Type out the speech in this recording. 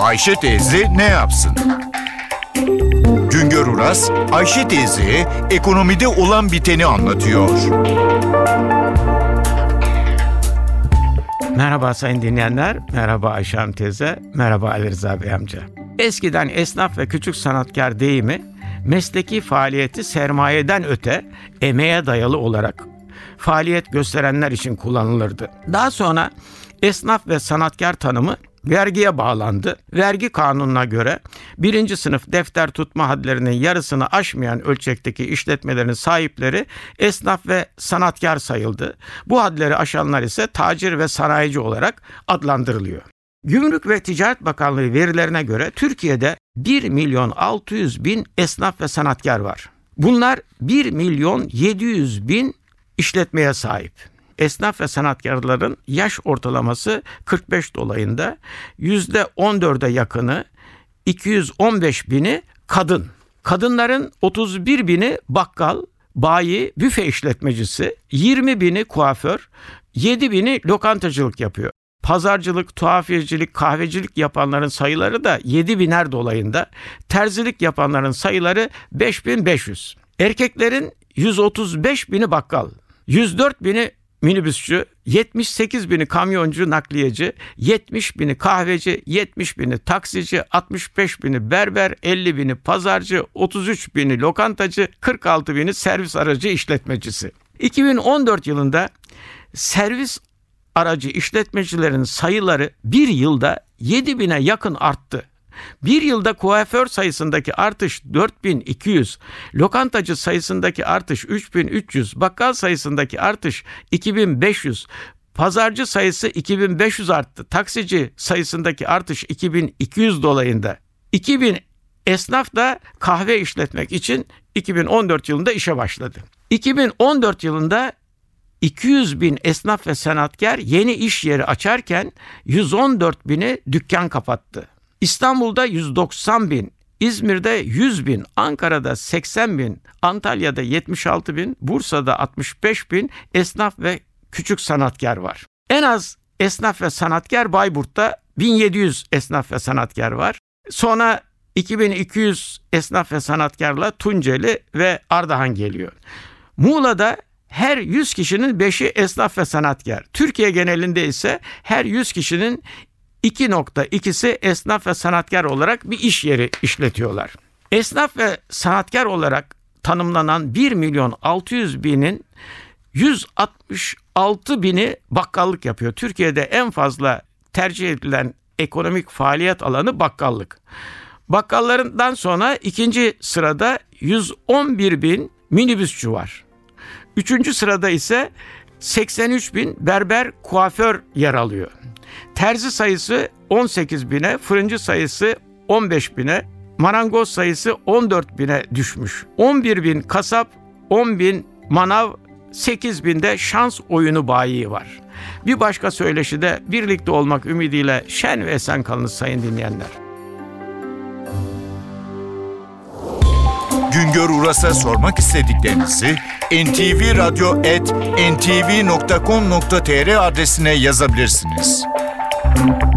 Ayşe teyze ne yapsın? Güngör Uras, Ayşe teyze ekonomide olan biteni anlatıyor. Merhaba sayın dinleyenler, merhaba Ayşe Hanım teyze, merhaba Ali Rıza Bey amca. Eskiden esnaf ve küçük sanatkar deyimi mesleki faaliyeti sermayeden öte emeğe dayalı olarak faaliyet gösterenler için kullanılırdı. Daha sonra esnaf ve sanatkar tanımı vergiye bağlandı. Vergi kanununa göre birinci sınıf defter tutma hadlerinin yarısını aşmayan ölçekteki işletmelerin sahipleri esnaf ve sanatkar sayıldı. Bu hadleri aşanlar ise tacir ve sanayici olarak adlandırılıyor. Gümrük ve Ticaret Bakanlığı verilerine göre Türkiye'de 1 milyon 600 bin esnaf ve sanatkar var. Bunlar 1 milyon 700 bin işletmeye sahip. Esnaf ve sanatkarların yaş ortalaması 45 dolayında. %14'e yakını 215 bini kadın. Kadınların 31 bini bakkal, bayi, büfe işletmecisi, 20 bini kuaför, 7 bini lokantacılık yapıyor. Pazarcılık, tuhafiyecilik, kahvecilik yapanların sayıları da 7 biner dolayında. Terzilik yapanların sayıları 5500. Erkeklerin 135 bini bakkal, 104 bini minibüsçü, 78 bini kamyoncu, nakliyeci, 70 bini kahveci, 70 bini taksici, 65 bini berber, 50 bini pazarcı, 33 bini lokantacı, 46 bini servis aracı işletmecisi. 2014 yılında servis aracı işletmecilerin sayıları bir yılda 7 bine yakın arttı. Bir yılda kuaför sayısındaki artış 4200, lokantacı sayısındaki artış 3300, bakkal sayısındaki artış 2500, pazarcı sayısı 2500 arttı. Taksici sayısındaki artış 2200 dolayında. 2000 esnaf da kahve işletmek için 2014 yılında işe başladı. 2014 yılında 200 bin esnaf ve sanatkar yeni iş yeri açarken 114 bini dükkan kapattı. İstanbul'da 190 bin, İzmir'de 100 bin, Ankara'da 80 bin, Antalya'da 76 bin, Bursa'da 65 bin esnaf ve küçük sanatkar var. En az esnaf ve sanatkar Bayburt'ta 1700 esnaf ve sanatkar var. Sonra 2200 esnaf ve sanatkarla Tunceli ve Ardahan geliyor. Muğla'da her 100 kişinin 5'i esnaf ve sanatkar. Türkiye genelinde ise her 100 kişinin 2.2'si esnaf ve sanatkar olarak bir iş yeri işletiyorlar. Esnaf ve sanatkar olarak tanımlanan 1 milyon 600 binin 166 bini bakkallık yapıyor. Türkiye'de en fazla tercih edilen ekonomik faaliyet alanı bakkallık. Bakkallarından sonra ikinci sırada 111 bin minibüsçü var. Üçüncü sırada ise 83 bin berber kuaför yer alıyor. Terzi sayısı 18 bine, fırıncı sayısı 15 bine, marangoz sayısı 14 bine düşmüş. 11 bin kasap, 10 bin manav, 8 binde şans oyunu bayi var. Bir başka söyleşi de birlikte olmak ümidiyle şen ve esen kalınız sayın dinleyenler. Güngör Uras'a sormak istediklerinizi ntvradio.com.tr adresine yazabilirsiniz. thank you